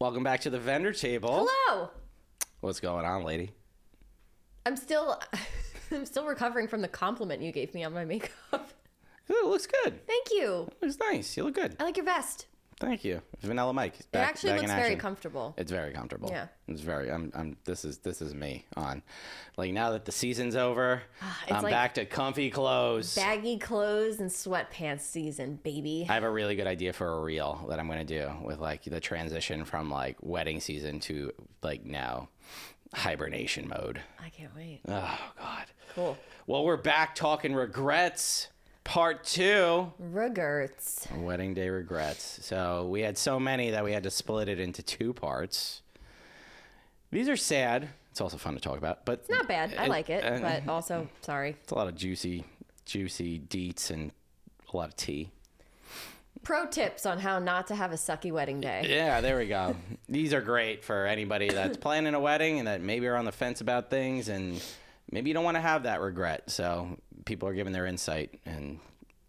Welcome back to the vendor table. Hello. What's going on, lady? I'm still I'm still recovering from the compliment you gave me on my makeup. It looks good. Thank you. It looks nice. You look good. I like your vest. Thank you. Vanilla Mike. It actually looks very comfortable. It's very comfortable. Yeah. It's very. I'm. I'm. This is. This is me on. Like now that the season's over, I'm like- back to comfy clothes. Baggy clothes and sweatpants season, baby. I have a really good idea for a reel that I'm going to do with like the transition from like wedding season to like now hibernation mode. I can't wait. Oh God. Cool. Well, we're back talking regrets, part two. Regerts. Wedding day regrets. So we had so many that we had to split it into two parts. These are sad. It's also fun to talk about, but it's Not bad. I like it, uh, but also sorry. it's a lot of juicy, juicy deets and a lot of tea. Pro tips on how not to have a sucky wedding day. Yeah, there we go. These are great for anybody that's planning a wedding and that maybe are on the fence about things and maybe you don't want to have that regret. So people are giving their insight and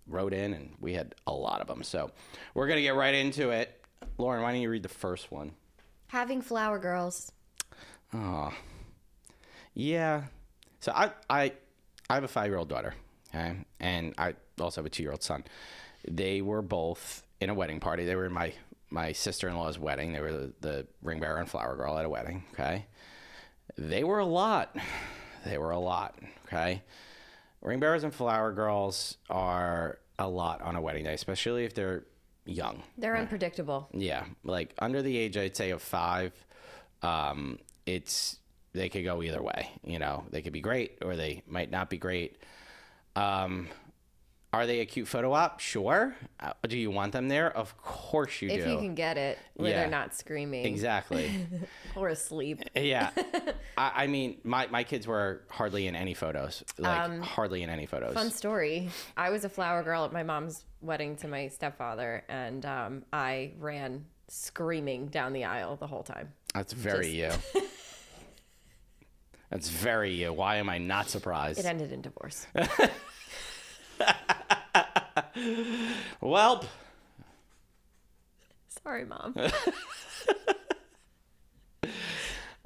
wrote in, and we had a lot of them. So we're gonna get right into it. Lauren, why don't you read the first one? Having flower girls. Oh, yeah. So I I I have a five year old daughter, okay, and I also have a two year old son. They were both in a wedding party. They were in my my sister in law's wedding. They were the, the ring bearer and flower girl at a wedding. Okay, they were a lot. They were a lot. Okay, ring bearers and flower girls are a lot on a wedding day, especially if they're young. They're unpredictable. Yeah, like under the age, I'd say of five, um, it's they could go either way. You know, they could be great or they might not be great. Um, are they a cute photo op? Sure. Uh, do you want them there? Of course you If do. If you can get it where Yeah. they're not screaming Exactly. or asleep. yeah. I, I mean, my, my kids were hardly in any photos. Like, hardly in any photos. Fun story. I was a flower girl at my mom's wedding to my stepfather, and um, I ran screaming down the aisle the whole time. That's very you. That's very you. Why am I not surprised? It ended in divorce. Welp. Sorry, mom.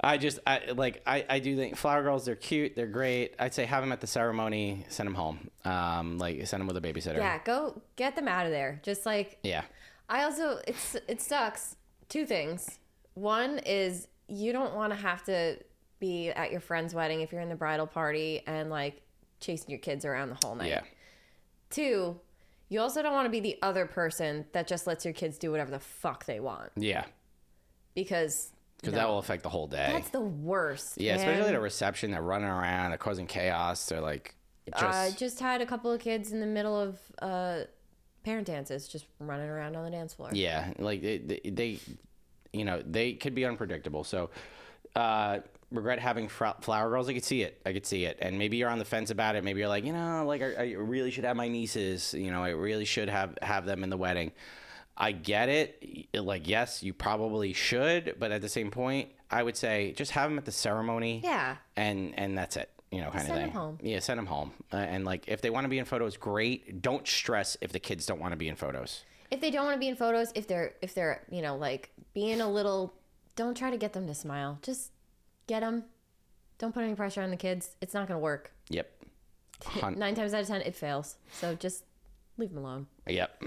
I just I like I, I do think flower girls they're cute they're great I'd say have them at the ceremony send them home um like send them with a babysitter Yeah, go get them out of there. Just like yeah I also it's it sucks. Two things. One is you don't want to have to be at your friend's wedding if you're in the bridal party and like chasing your kids around the whole night. yeah Two, you also don't want to be the other person that just lets your kids do whatever the fuck they want yeah because because that will affect the whole day that's the worst. yeah man. especially at a reception they're running around they're causing chaos they're like just I just had a couple of kids in the middle of uh, parent dances just running around on the dance floor. yeah like they, they, they you know they could be unpredictable so uh regret having flower girls. I could see it. I could see it. And maybe you're on the fence about it. Maybe you're like you know like i, I really should have my nieces. You know i really should have have them in the wedding. I get it. Like yes you probably should. But at the same point i would say just have them at the ceremony. Yeah. and and that's it you know kind of send thing. them home. yeah send them home. Uh, and like if they want to be in photos great. Don't stress if the kids don't want to be in photos. If they don't want to be in photos, if they're if they're you know like being a little, don't try to get them to smile. Just get them. Don't put any pressure on the kids. It's not gonna work. yep Hun- Nine times out of ten, it fails. So just leave them alone. Yep.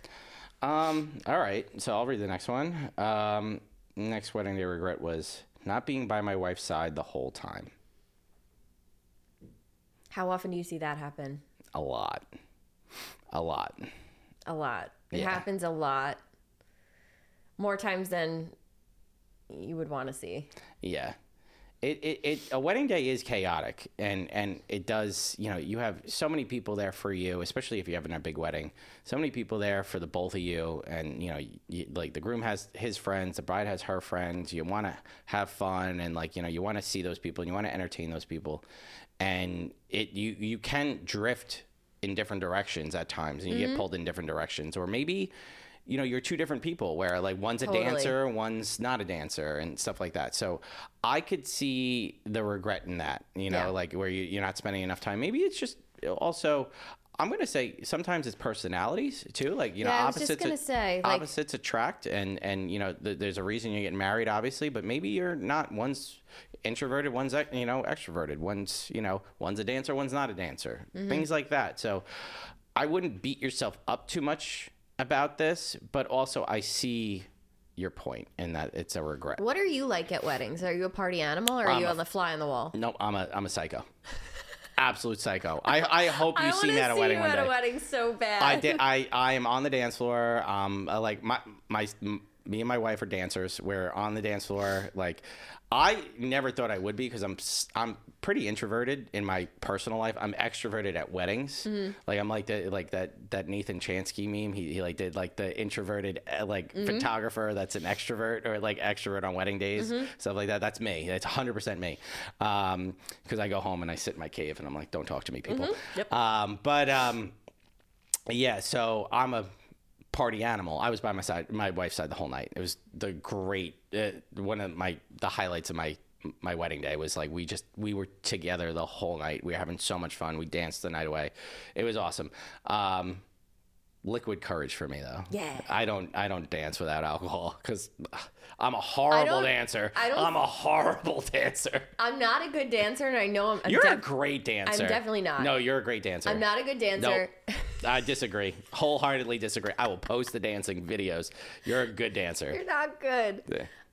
um. All right. So I'll read the next one. Um. Next wedding day regret was not being by my wife's side the whole time. How often do you see that happen? A lot. A lot. A lot. It Yeah. happens a lot. More times than you would want to see. Yeah. It, it, it a wedding day is chaotic and and it does you know you have so many people there for you especially if you're having a big wedding. So many people there for the both of you and you know you, like the groom has his friends the bride has her friends. You want to have fun and like you know you want to see those people and you want to entertain those people. And it you you can drift in different directions at times and you get mm-hmm. pulled in different directions. Or maybe you know you're two different people where like one's a Totally. dancer one's not a dancer and stuff like that so i could see the regret in that you know Yeah. like where you, you're not spending enough time maybe it's just also I'm gonna say sometimes it's personalities too. Like you know, Yeah, I was just opposites gonna say, like- opposites attract, and and you know, th- there's a reason you're getting married, obviously, but maybe you're not. One's introverted, one's you know extroverted. One's you know one's a dancer, one's not a dancer. Mm-hmm. Things like that. So I wouldn't beat yourself up too much about this, but also I see your point in that it's a regret. What are you like at weddings? Are you a party animal or are I'm you a- on the fly on the wall? No, I'm a I'm a psycho. Absolute psycho. I, I hope you I see me to at a see wedding you at day. a wedding so bad. I did. I I am on the dance floor. Um, uh, like my my m- me and my wife are dancers. We're on the dance floor. Like I never thought I would be because I'm I'm pretty introverted in my personal life. I'm extroverted at weddings. Mm-hmm. Like I'm like the like that that Nathan Chansky meme. He, he like did like the introverted uh, like Mm-hmm. photographer that's an extrovert or like extrovert on wedding days Mm-hmm. stuff like that. That's me. That's 100 percent me. Um, because I go home and I sit in my cave and I'm like, don't talk to me, people. Mm-hmm. Yep. Um, but um. Yeah, so I'm a party animal. I was by my side, my wife's side the whole night. It was the great uh, one of my the highlights of my my wedding day was like we just we were together the whole night. We were having so much fun. We danced the night away. It was awesome. Um, liquid courage for me though. Yeah. I don't I don't dance without alcohol because ah, I'm a horrible don't- dancer. I don't- I'm a horrible dancer. I'm not a good dancer, and I know I'm. I'm You're a great dancer. I'm definitely not. No, you're a great dancer. I'm not a good dancer. Nope. I disagree. Wholeheartedly disagree. I will post the dancing videos. You're a good dancer. You're not good.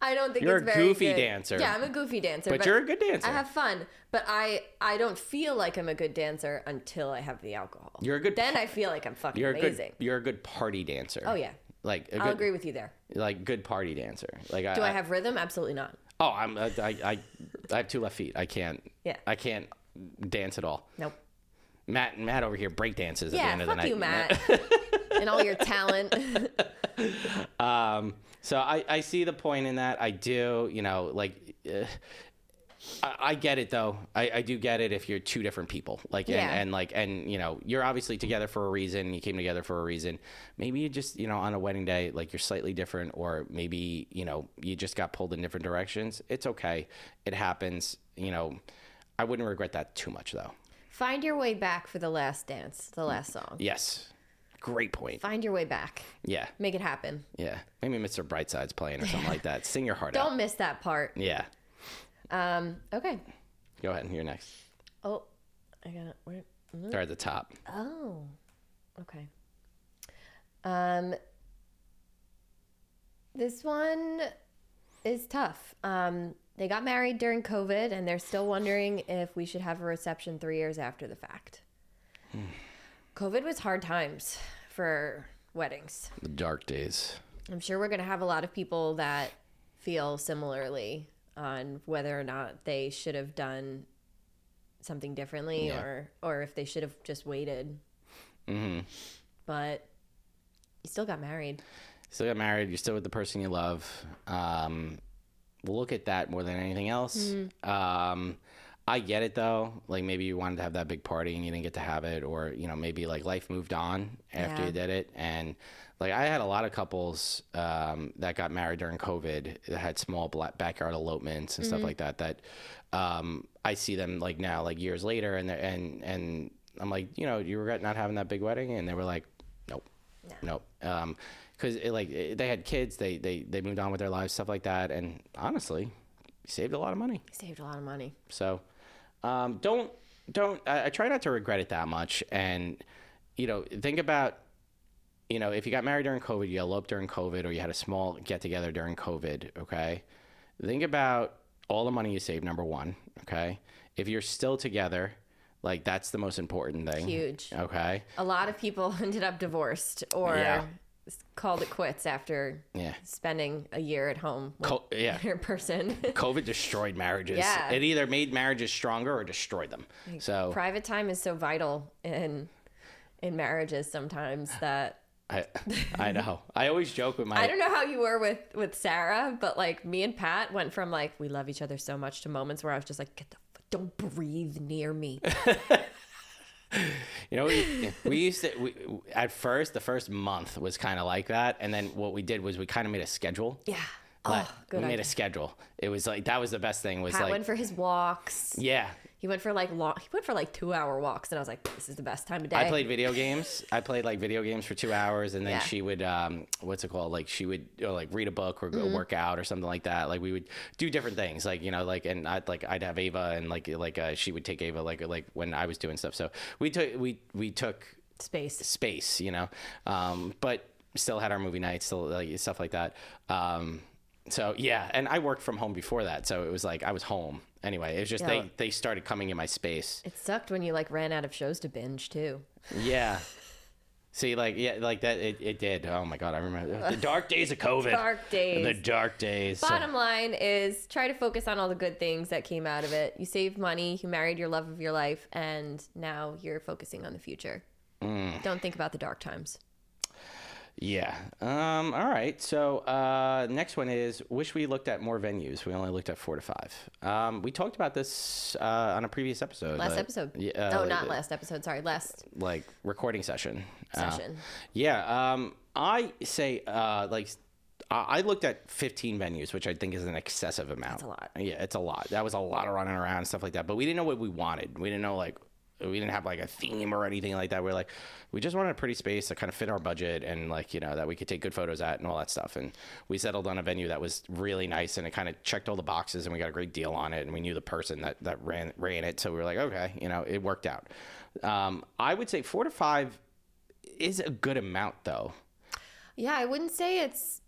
Yeah. I don't think You're it's a very goofy good. dancer. Yeah, I'm a goofy dancer. But you're a good dancer. I have fun, but I I don't feel like I'm a good dancer until I have the alcohol. You're a good- Then I feel like I'm fucking You're a amazing. good. You're a good party dancer. Oh yeah, Like I'll good, agree with you there. like good party dancer. Like Do I have rhythm? Absolutely not. Oh, I'm. I, I, I, I have two left feet. I can't. Yeah. I can't dance at all. Nope. Matt, Matt over here break dances at the Yeah, end of the fuck night. you, Matt, and all your talent. Um, so I, I see the point in that. I do, you know, like, uh, I, I get it though. I, I do get it if you're two different people, like, and, Yeah. and like, and you know, you're obviously together for a reason. You came together for a reason. Maybe you just, you know, on a wedding day, like you're slightly different, or maybe you know, you just got pulled in different directions. It's okay. It happens. You know, I wouldn't regret that too much though. Find your way back for the last dance, the last song. Yes, great point. Find your way back. Yeah, Make it happen. yeah. Maybe Mr. Brightside's playing or something like that. Sing your heart out. Don't miss that part. Yeah. Um. Okay. Go ahead. You're next. Oh, I got it. Where? They're at the top. Oh, okay. Um, this one is tough. Um, they got married during COVID, and they're still wondering if we should have a reception three years after the fact. COVID was hard times for weddings. The dark days. I'm sure we're going to have a lot of people that feel similarly on whether or not they should have done something differently Yeah. or or if they should have just waited. Mm-hmm. But you still got married. Still got married. You're still with the person you love. Um, we'll look at that more than anything else. Um, I get it though. Like maybe you wanted to have that big party and you didn't get to have it, or you know maybe like life moved on after Yeah. you did it. And like I had a lot of couples um, that got married during COVID that had small black backyard elopements and stuff like that. That um, I see them like now, like years later, and and and I'm like, you know, you regret not having that big wedding, and they were like, nope, nope. Um, because like it- they had kids, they they they moved on with their lives, stuff like that, and honestly, saved a lot of money. Saved a lot of money. So um, don't don't I, I try not to regret it that much. And you know think about you know if you got married during covid you eloped during covid or you had a small get together during covid okay? Think about all the money you saved number one okay? If you're still together like that's the most important thing. Huge. okay? A lot of people ended up divorced or Yeah. Called it quits after yeah spending a year at home with Co- yeah their person. covid destroyed marriages Yeah. it either made marriages stronger or destroyed them so Private time is so vital in in marriages sometimes that I, I know. I always joke with my. I don't know how you were with with Sarah, but like me and Pat went from like we love each other so much to moments where I was just like, get the don't breathe near me. You know, we, we used to we, at first the first month was kind of like that, and then what we did was we kind of made a schedule. Yeah. Like, oh, good we made a schedule. It was like that was the best thing was Pat like went for his walks. yeah, He went for like long. He went for like two hour walks, and I was like, "This is the best time of day." I played video games. I played like video games for two hours, and then Yeah. she would, um, what's it called? Like she would uh, like read a book or go Mm-hmm. work out or something like that. Like we would do different things, like you know, like and I'd like I'd have Ava and like like uh, she would take Ava like like when I was doing stuff. So we took we we took space. space, you know, um, but still had our movie nights, still like stuff like that. Um, so yeah, and I worked from home before that, so it was like I was home anyway. It was just Yeah. they they started coming in my space. It sucked when you like ran out of shows to binge too. Yeah. See, like, yeah, like that, it, it did. Oh my God, I remember the dark days of COVID. The dark days. The dark days. Bottom line is try to focus on all the good things that came out of it. You saved money, you married your love of your life, and now you're focusing on the future. Mm. Don't think about the dark times. Yeah. Um, all right. So, uh, next one is wish we looked at more venues. We only looked at four to five. Um, we talked about this uh, on a previous episode. Last uh, episode. Yeah. oh, uh, not last episode. Sorry, last Like recording session. Uh, session. Yeah, um, I say uh, like I I looked at 15 venues, which I think is an excessive amount. That's a lot. Yeah, it's a lot. That was a lot of running around and stuff like that. But we didn't know what we wanted. We didn't know like we didn't have like a theme or anything like that. We are like we just wanted a pretty space that kind of fit our budget and like you know that we could take good photos at and all that stuff. And we settled on a venue that was really nice and it kind of checked all the boxes and we got a great deal on it and we knew the person that that ran ran it, so we were like okay, you know, it worked out. Um, I would say four to five is a good amount though. Yeah, I wouldn't say it's.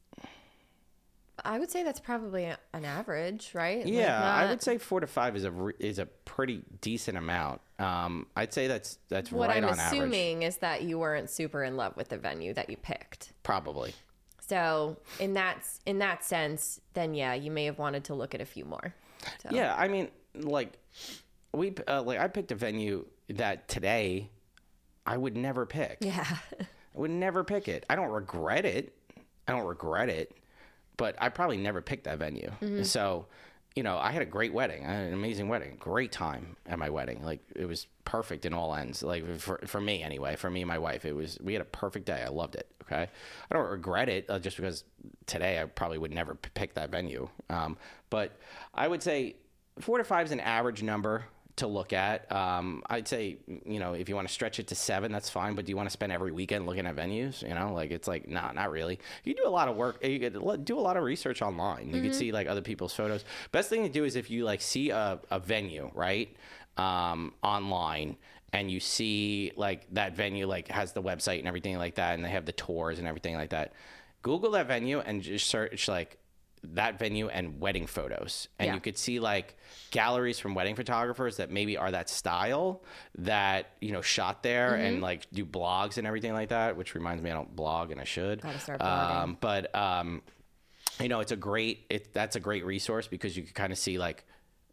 I would say that's probably an average, right? Like, Yeah, I would say four to five is a re- is a pretty decent amount. Um, I'd say that's that's What right I'm on average, assuming is that you weren't super in love with the venue that you picked. probably. So in that in that sense, then yeah, you may have wanted to look at a few more. So. Yeah, I mean, like we uh, like I picked a venue that today I would never pick. Yeah. I would never pick it. I don't regret it. I don't regret it, but I probably never picked that venue. So, you know, I had a great wedding. I had an amazing wedding. Great time at my wedding. Like it was perfect in all ends. Like for for me anyway, for me and my wife, it was we had a perfect day. I loved it. Okay, I don't regret it uh, just because today I probably would never p- pick that venue. Um, but I would say four to five is an average number to look at. Um, I'd say, you know, if you want to stretch it to seven, that's fine. But do you want to spend every weekend looking at venues? You know, like it's like, nah, not really. You do a lot of work. You could do a lot of research online. You could see like other people's photos. Best thing to do is if you like see a, a venue, right, um, online. And you see like that venue like has the website and everything like that, and they have the tours and everything like that. Google that venue and just search like that venue and wedding photos and Yeah. you could see like galleries from wedding photographers that maybe are that style that you know shot there Mm-hmm. and like do blogs and everything like that which reminds me i don't blog and i should Gotta start blogging. um, but um, you know it's a great it that's a great resource because you can kind of see like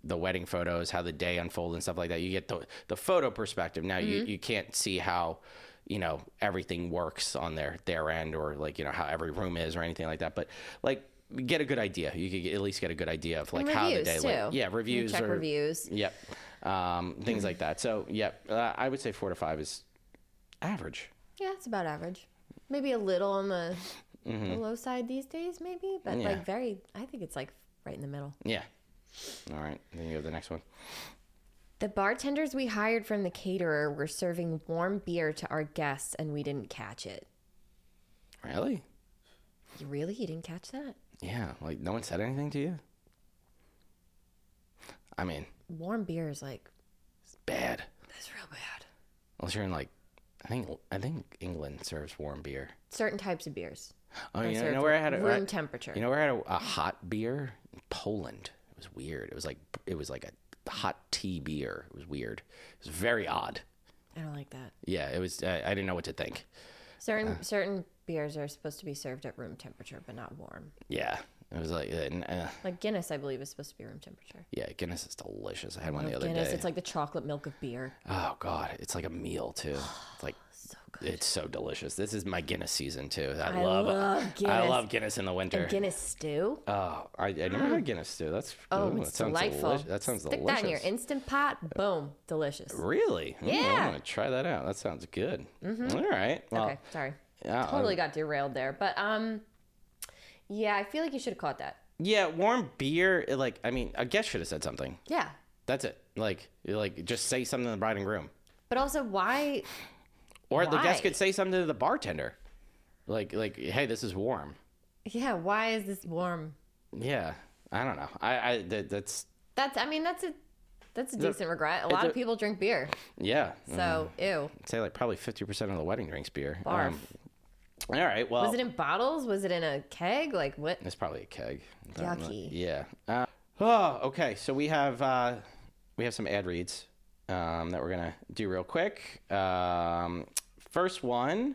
the wedding photos how the day unfolded and stuff like that you get the the photo perspective now Mm-hmm. you you can't see how you know everything works on their their end or like you know how every room is or anything like that but like get a good idea you could at least get a good idea of like how the day went too. yeah reviews check or, reviews. yep um, things like that so yep uh, i would say four to five is average Yeah, it's about average. Maybe a little on the, the low side these days, maybe, but Mm-hmm. Yeah. like very. I think it's like right in the middle. yeah all right then you go to the next one The bartenders we hired from the caterer were serving warm beer to our guests, and we didn't catch it. really You really? You didn't catch that? Yeah, like no one said anything to you. I mean, Warm beer is like it's bad. that's real bad. Unless you're in like, I think I think England serves warm beer. Certain types of beers. Oh, you know, you know where I had a room I- temperature. You know where I had a, a hot beer? In Poland. It was weird. It was like it was like a hot tea beer. It was weird. It was very odd. I don't like that. Yeah, it was. I, I didn't know what to think. Certain Uh. certain beers are supposed to be served at room temperature, but not warm. Yeah, it was like, uh, uh, Like Guinness, I believe, is supposed to be room temperature. yeah, Guinness is delicious. I had one the other day. Guinness, day. it's like the chocolate milk of beer. oh god, it's like a meal too. It's like So good. It's so delicious. This is my Guinness season too. I, I love, love I love Guinness in the winter. And Guinness stew. oh, I, I never had mm. Guinness stew. That's Oh, ooh, it's that delightful. deli- that sounds Stick delicious. that in your instant pot. Boom, delicious. really? Hmm, ooh, Yeah. I'm gonna try that out. That sounds good. Mm-hmm. All right. Well, okay, sorry. yeah, Totally got derailed there, but um, yeah, I feel like you should have caught that. yeah, warm beer. Like, I mean, a guest should have said something. Yeah, That's it. Like, like just say something to the bride and groom, But also, why? Or the guest could say something to the bartender, like, like, hey, this is warm. Yeah, why is this warm? Yeah, I don't know. I, I that, that's That's. I mean, that's a. That's a decent regret. A lot a- of people drink beer, yeah. so ew. I'd say like probably fifty percent of the wedding drinks beer. Barf. Um, all right. Well, Was it in bottles? Was it in a keg? Like what? It's probably a keg. Yucky. Yeah. Uh, oh, okay. So we have uh, we have some ad reads um, that we're gonna do real quick. Um, first one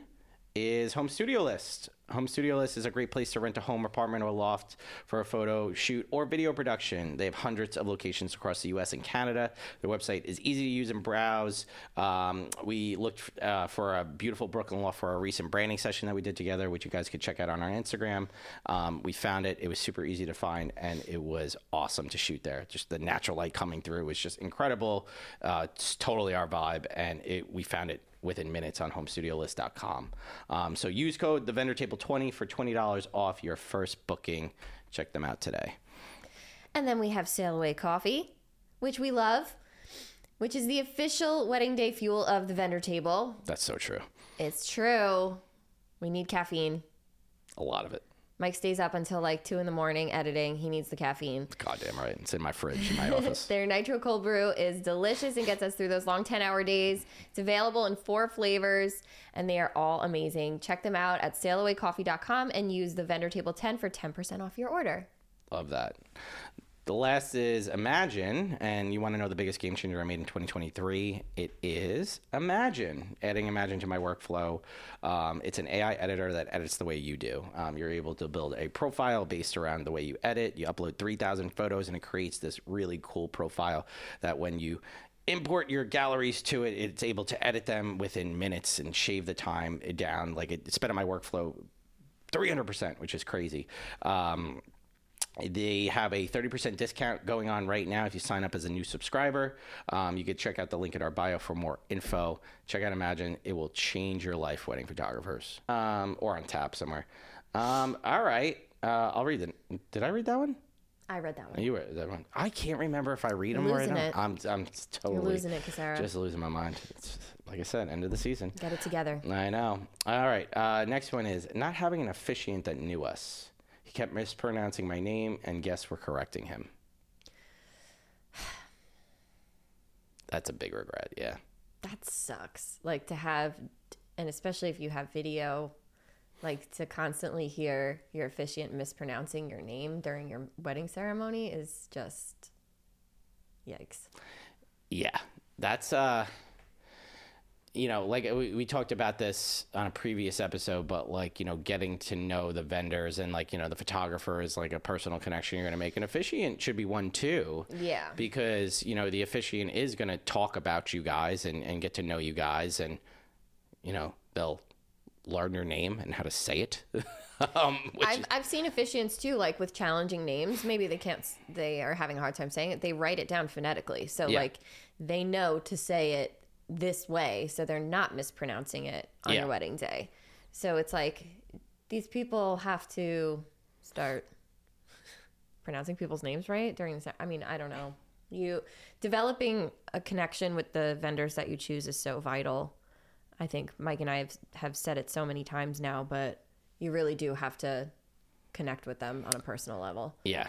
is Home Studio List. Home Studio List is a great place to rent a home, apartment, or loft for a photo shoot or video production. They have hundreds of locations across the U.S. and Canada. Their website is easy to use and browse. Um, we looked uh, for a beautiful Brooklyn loft for our recent branding session that we did together, which you guys could check out on our Instagram. Um, we found it. It was super easy to find, and it was awesome to shoot there. Just the natural light coming through was just incredible. Uh, it's totally our vibe, and it, we found it within minutes on homestudiolist.com. Um, so use code the vendor table 20 for $20 off your first booking. Check them out today. And then we have Sail Away Coffee, which we love, which is the official wedding day fuel of the vendor table. That's so true. It's true. We need caffeine. A lot of it. Mike stays up until like two in the morning editing. He needs the caffeine. Goddamn right. It's in my fridge in my office. Their nitro cold brew is delicious and gets us through those long 10 hour days. It's available in four flavors and they are all amazing. Check them out at sailawaycoffee.com and use the vendor table 10 for 10% off your order. Love that. The last is Imagen, and you want to know the biggest game changer I made in 2023? It is Imagen. Adding Imagen to my workflow. Um, it's an AI editor that edits the way you do. Um, you're able to build a profile based around the way you edit. You upload 3,000 photos, and it creates this really cool profile that when you import your galleries to it, it's able to edit them within minutes and shave the time down. Like it sped up my workflow 300%, which is crazy. Um, they have a 30% discount going on right now if you sign up as a new subscriber. Um, you could check out the link in our bio for more info. Check out Imagen. It will change your life, wedding photographers. Um, or on tap somewhere. Um, all right. Uh, I'll read it. Did I read that one? I read that one. You read that one. I can't remember if I read them right now. I'm, I'm totally You're losing it, Kasara. just losing my mind. It's, like I said, end of the season. Get it together. I know. All right. Uh, next one is not having an officiant that knew us. He kept mispronouncing my name, and guests were correcting him. That's a big regret. Yeah. That sucks. Like to have, and especially if you have video, like to constantly hear your officiant mispronouncing your name during your wedding ceremony is just yikes. Yeah. That's uh you know, like we, we talked about this on a previous episode, but like, you know, getting to know the vendors and like, you know, the photographer is like a personal connection you're going to make. An officiant should be one too. Yeah. Because, you know, the officiant is going to talk about you guys and, and get to know you guys and, you know, they'll learn your name and how to say it. um, I've, is, I've seen officiants too, like with challenging names. Maybe they can't, they are having a hard time saying it. They write it down phonetically. So, Yeah. like, they know to say it this way. So they're not mispronouncing it on Yeah. your wedding day. So it's like these people have to start pronouncing people's names right during the, I mean, I don't know. You developing a connection with the vendors that you choose is so vital. I think Mike and I have, have said it so many times now, but you really do have to connect with them on a personal level. yeah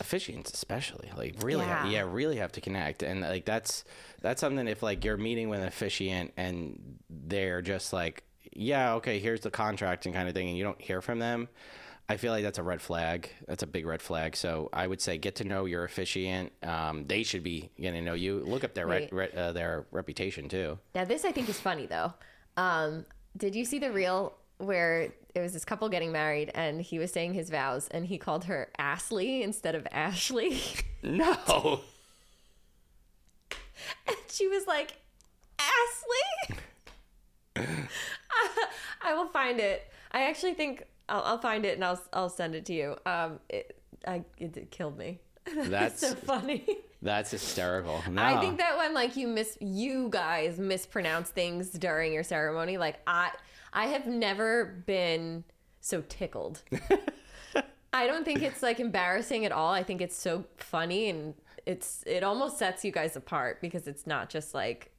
officiants especially like really yeah. Yeah. yeah really have to connect and like that's that's something if like you're meeting with an officiant and they're just like yeah okay here's the contract and kind of thing and you don't hear from them i feel like that's a red flag that's a big red flag so i would say get to know your officiant um, they should be getting to know you look up their re- Right. re- uh, their reputation too Now, this I think is funny though. Um, did you see the reel where it was this couple getting married and he was saying his vows and he called her Ashley instead of Ashley? no and she was like, Ashley? I will find it. I actually think I'll, I'll find it and I'll, I'll send it to you. Um, it, I, it, it killed me. That's- so funny. that's hysterical no. I think that when like you miss you guys mispronounce things during your ceremony, like I I have never been so tickled. I don't think it's like embarrassing at all. I think it's so funny and it's it almost sets you guys apart because it's not just like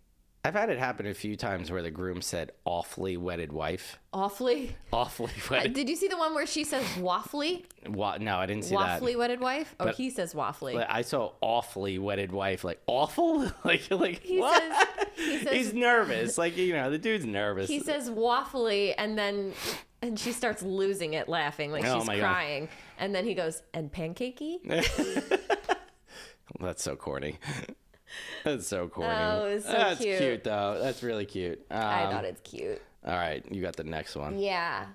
I've had it happen a few times where the groom said awfully wedded wife. awfully. Awfully wedded. Did you see the one where she says waffly? Wa- no, I didn't see Waffly that. wedded wife? Oh, But- he says waffly. But I saw awfully wedded wife, like awful, like like He what? says- he says- He's nervous, like you know, the dude's nervous. he says waffly and then and she starts losing it laughing like Oh she's my God. crying and then he goes and pancakey That's so corny. That's so corny. Oh, it's so That's cute. though. That's really cute. Um, i thought it's cute All right, you got the next one. yeah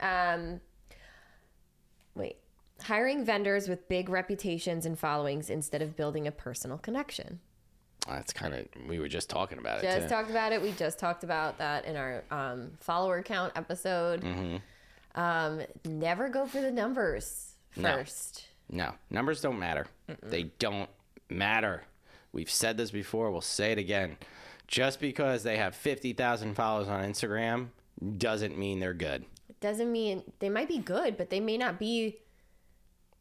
um wait hiring vendors with big reputations and followings instead of building a personal connection That's kind of we were just talking about it. just too. talked about it we just talked about that in our um, follower count episode Mm-hmm. um, never go for the numbers first No, numbers don't matter. They don't matter. We've said this before. We'll say it again. Just because they have 50,000 followers on Instagram doesn't mean they're good. It doesn't mean they might be good, but they may not be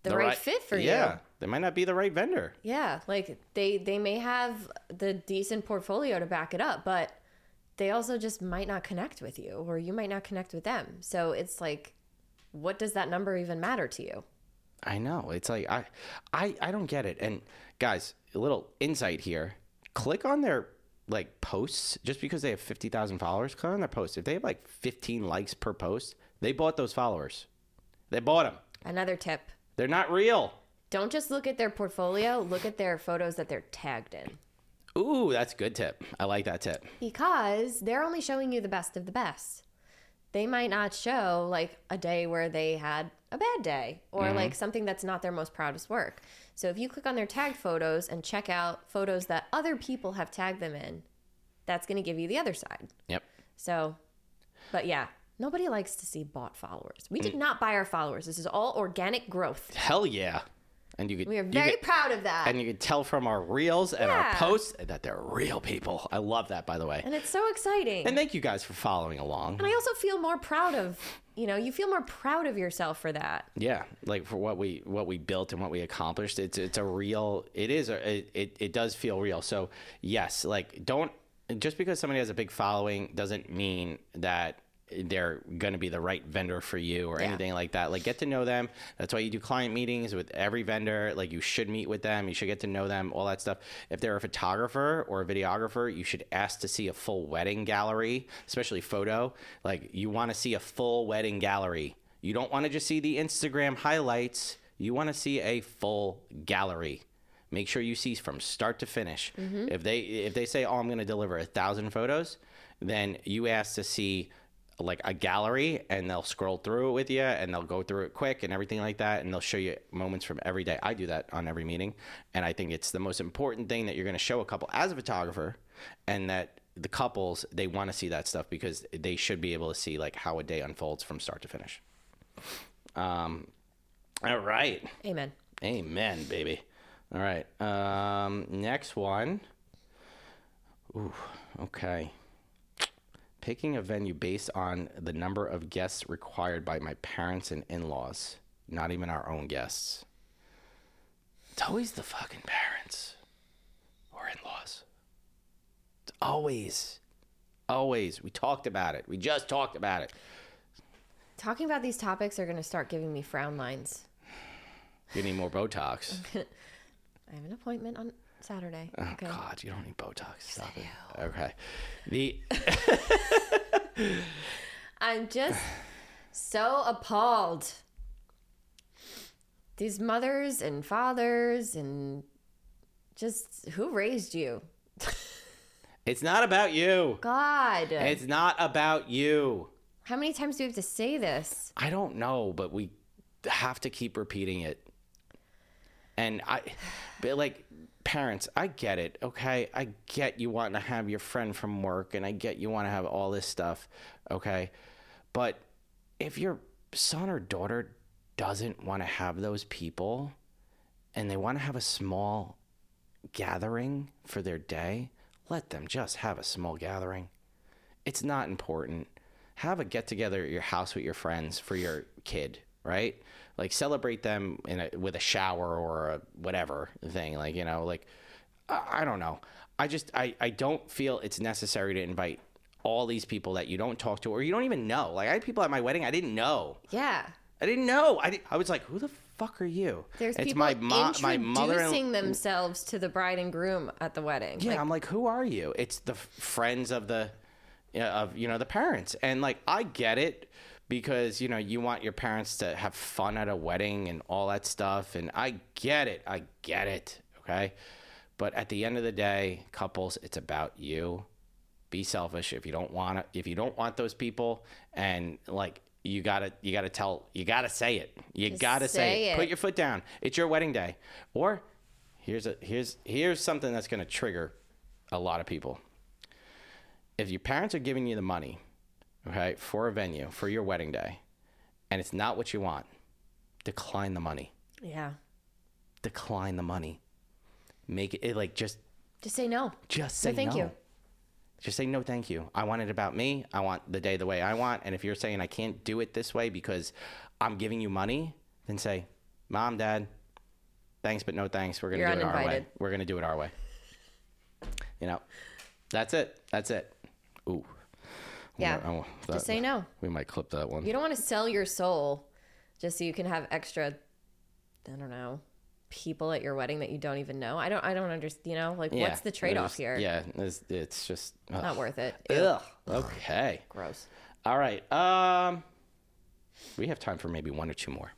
the, right, fit for yeah, you. Yeah. They might not be the right vendor. Yeah, like they they may have the decent portfolio to back it up, but they also just might not connect with you or you might not connect with them. So it's like what does that number even matter to you? I know. It's like I, I, I don't get it. And guys, a little insight here. Click on their like posts just because they have 50,000 followers. Click on their posts. If they have like 15 likes per post, they bought those followers. They bought them. Another tip. They're not real. Don't just look at their portfolio, look at their photos that they're tagged in. Ooh, that's a good tip. I like that tip. because they're only showing you the best of the best. They might not show like a day where they had a bad day or mm-hmm. like something that's not their most proudest work. So if you click on their tagged photos and check out photos that other people have tagged them in, that's going to give you the other side. Yep. So, but yeah, nobody likes to see bought followers. We did mm. not buy our followers. This is all organic growth. Hell yeah. And you could We are very could- proud of that. and you can tell from our reels and our posts that they're real people. I love that by the way. and it's so exciting. And thank you guys for following along. and I also feel more proud of, you know, you feel more proud of yourself for that. Yeah, like for what we what we built and what we accomplished, it's it's a real. It is a, it, it it does feel real. So yes, like don't just because somebody has a big following doesn't mean that they're going to be the right vendor for you or Yeah. anything like that. Like get to know them. That's why you do client meetings with every vendor. Like you should meet with them. You should get to know them. All that stuff. If they're a photographer or a videographer, you should ask to see a full wedding gallery, especially photo. Like you want to see a full wedding gallery. You don't want to just see the Instagram highlights. You want to see a full gallery. Make sure you see from start to finish. Mm-hmm. If they if they say, "Oh, I'm going to deliver a thousand photos," then you ask to see like a gallery, and they'll scroll through it with you, and they'll go through it quick and everything like that, and they'll show you moments from every day. I do that on every meeting, and I think it's the most important thing that you're going to show a couple as a photographer, and that the couples they want to see that stuff because they should be able to see like how a day unfolds from start to finish. Um, all right. Amen. Amen, baby. All right. Um, next one. Ooh, okay. Picking a venue based on the number of guests required by my parents and in laws, not even our own guests. It's always the fucking parents or in laws. It's always, always. We talked about it. We just talked about it. Talking about these topics are going to start giving me frown lines. You need more Botox. I have an appointment on Saturday. Oh okay. God, you don't need Botox. Stop it. Okay. The I'm just so appalled. These mothers and fathers and just who raised you? it's not about you. God. It's not about you. How many times do we have to say this? I don't know, but we have to keep repeating it. And I, but like parents, I get it. Okay, I get you want to have your friend from work, and I get you want to have all this stuff. Okay, but if your son or daughter doesn't want to have those people, and they want to have a small gathering for their day, let them just have a small gathering. It's not important. Have a get together at your house with your friends for your kid right? Like celebrate them in a, with a shower or a whatever thing. Like you know, like I, I don't know. I just I I don't feel it's necessary to invite all these people that you don't talk to or you don't even know. Like I had people at my wedding I didn't know. Yeah. I didn't know. I, did, I was like, who the fuck are you? There's it's people my mo- my mother introducing themselves to the bride and groom at the wedding. Yeah, Like, I'm like, who are you? It's the f- friends of the, of you know the parents, and like I get it because you know you want your parents to have fun at a wedding and all that stuff, and I get it, I get it, okay. But at the end of the day, couples, it's about you. Be selfish if you don't want it. If you don't want those people, and like you gotta, you gotta tell, you gotta say it. You Just gotta say, say it. it. Put your foot down. It's your wedding day, or here's a here's here's something that's gonna trigger a lot of people. If your parents are giving you the money, okay, for a venue for your wedding day, and it's not what you want, decline the money. yeah. Decline the money. Make it, it like just Just say no. just say No, thank no. you. Just say no, thank you. I want it about me. I want the day the way I want. And if you're saying I can't do it this way because I'm giving you money, then say, Mom, Dad, thanks, but no thanks. We're gonna You're do it our way. We're gonna do it our way. You know, that's it. That's it. Ooh. Yeah. I want- that- Just say no. We might clip that one. You don't want to sell your soul just so you can have extra I don't know, people at your wedding that you don't even know. I don't I don't understand, you know, like Yeah, what's the trade-off here? Yeah, it's, it's just ugh. Not worth it. Ew. Ugh. Okay. Gross. All right. Um, we have time for maybe one or two more.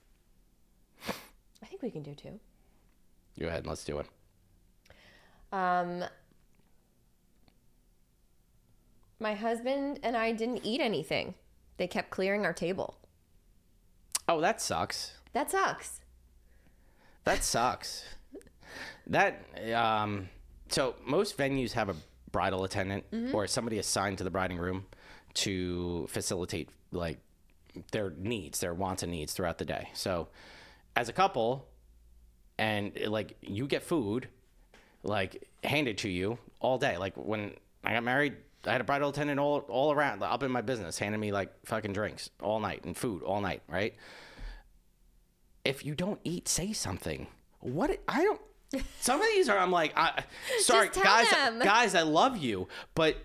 I think we can do two. Go ahead. Let's do it. Um, my husband and I didn't eat anything. They kept clearing our table. Oh, that sucks. That sucks. That sucks. that um so most venues have a bridal attendant or somebody assigned to the bride and groom to facilitate like their needs, their wants and needs throughout the day. So as a couple and like you get food like handed to you all day. Like when I got married, I had a bridal attendant all all around up in my business handing me like fucking drinks all night and food all night, right? if you don't eat, say something. What I don't. Some of these are. I'm like, I, sorry, guys. them. Guys, I love you, but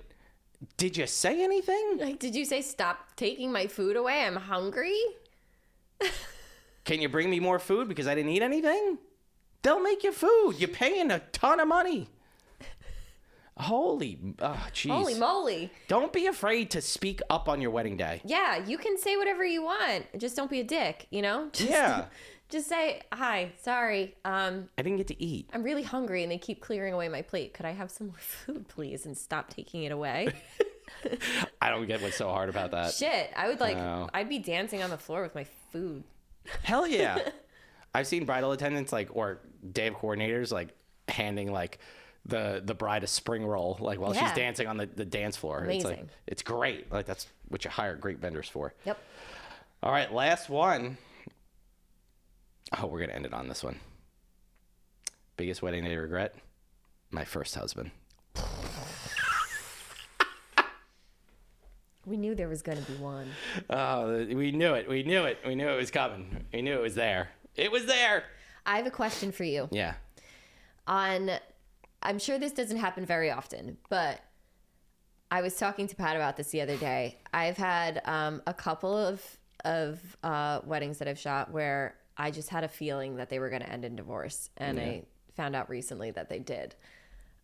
did you say anything? Like, did you say stop taking my food away? I'm hungry. Can you bring me more food because I didn't eat anything? They'll make you food. You're paying a ton of money. Holy, oh, jeez. Holy moly. Don't be afraid to speak up on your wedding day. Yeah, you can say whatever you want. Just don't be a dick, you know? Just, Yeah. Just say, hi, sorry. Um, I didn't get to eat. I'm really hungry and they keep clearing away my plate. Could I have some more food, please? And stop taking it away? I don't get what's so hard about that. Shit. I would like, No. I'd be dancing on the floor with my food. Hell yeah. I've seen bridal attendants like or day of coordinators like handing like the the bride a spring roll like while she's dancing on the, the dance floor. It's like it's great. Like that's what you hire great vendors for. Yep. All right, last one. Oh, we're gonna end it on this one. Biggest wedding day regret? My first husband. We knew there was going to be one. Oh, we knew it. We knew it. We knew it was coming. We knew it was there. It was there. I have a question for you. Yeah. on I'm sure this doesn't happen very often, but I was talking to Pat about this the other day. I've had um, a couple of of uh, weddings that I've shot where I just had a feeling that they were going to end in divorce, and I found out recently that they did.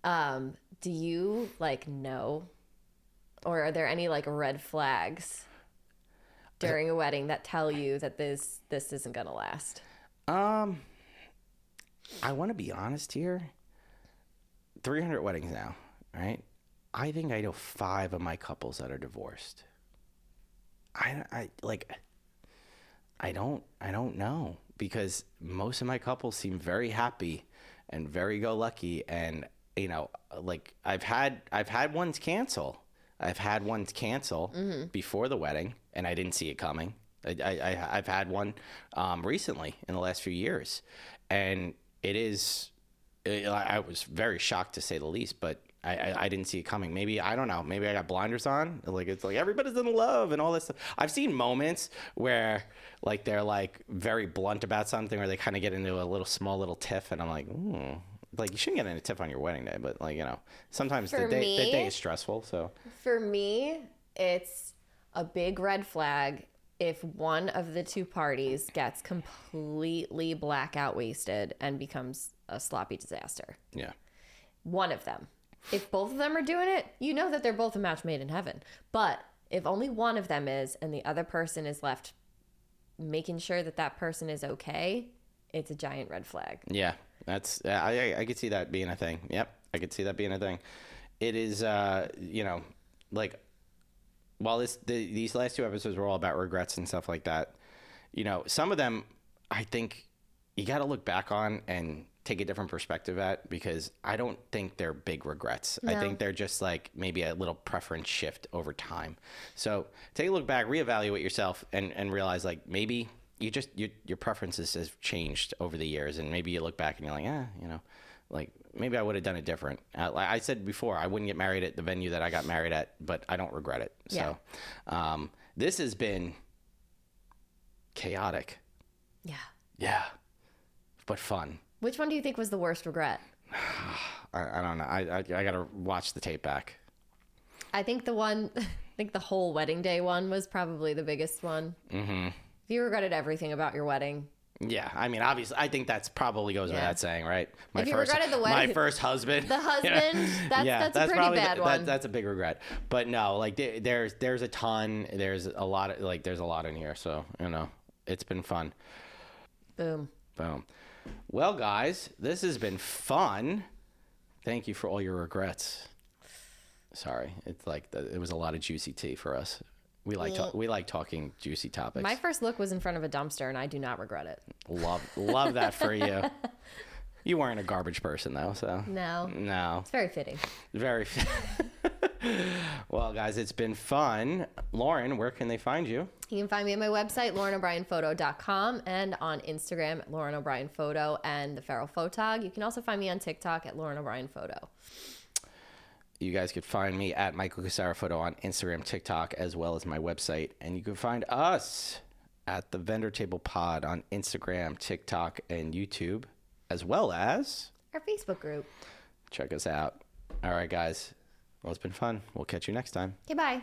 Um, do you like know, or are there any like red flags during a wedding that tell you that this this isn't going to last? Um, I want to be honest here. 300 weddings now, right? I think I know five of my couples that are divorced. I, I like, I don't, I don't know because most of my couples seem very happy and very go lucky. And, you know, like I've had, I've had ones cancel. I've had ones cancel before the wedding and I didn't see it coming. I, I, I- I've had one um, recently in the last few years, and it is. I I was very shocked to say the least, but I, I, I didn't see it coming. Maybe I don't know. Maybe I got blinders on. Like it's like everybody's in love and all this stuff. I've seen moments where like they're like very blunt about something, or they kind of get into a little small little tiff, and I'm like, hmm. Like you shouldn't get in a tiff on your wedding day, but like you know, sometimes the day the day is stressful. So For me, it's a big red flag if one of the two parties gets completely blackout wasted and becomes a sloppy disaster. yeah, One of them. If both of them are doing it, you know that they're both a match made in heaven. But if only one of them is and the other person is left making sure that that person is okay, it's a giant red flag. Yeah, that's I I, I could see that being a thing. Yep, I could see that being a thing. It is, uh, you know, like while this the, these last two episodes were all about regrets and stuff like that. You know, some of them I think you got to look back on and take a different perspective at because I don't think they're big regrets. I think they're just like maybe a little preference shift over time. So take a look back, reevaluate yourself, and and realize like maybe you just your your preferences have changed over the years, and maybe you look back and you're like, ah, you know, like maybe I would have done it different. Uh, like I said before, I wouldn't get married at the venue that I got married at, but I don't regret it. Yeah. So um, this has been chaotic, Yeah. yeah, but fun. Which one do you think was the worst regret? I, I don't know. I, I I gotta watch the tape back. I think the one, I think the whole wedding day one was probably the biggest one. Mm-hmm. If you regretted everything about your wedding, Yeah, I mean, obviously, I think that's probably goes Yeah. without saying, right? My If you first, regretted the wedding, my first husband, the husband, that's, that's a pretty probably bad one. That, that's a big regret. But no, like there's there's a ton. There's a lot of like there's a lot in here. So you know, it's been fun. Boom. Boom. Well, guys, this has been fun. Thank you for all your regrets. Sorry, it's like the, it was a lot of juicy tea for us. We like ta- we like talking juicy topics. My first look was in front of a dumpster, and I do not regret it. Love love that for you. You weren't a garbage person though, so No, no, it's very fitting. very. well, guys, it's been fun. Lauren, where can they find you? You can find me at my website, lauren-o'brien-photo.com, and on Instagram at Lauren O'Brien Photo and the Feral Photog. You can also find me on TikTok at Lauren O'Brien Photo. You guys could find me at Michael Casara Photo on Instagram, TikTok, as well as my website. And you can find us at the Vendor Table Pod on Instagram, TikTok, and YouTube, as well as Our Facebook group. check us out. All right, guys. Well, it's been fun. We'll catch you next time. Okay, bye.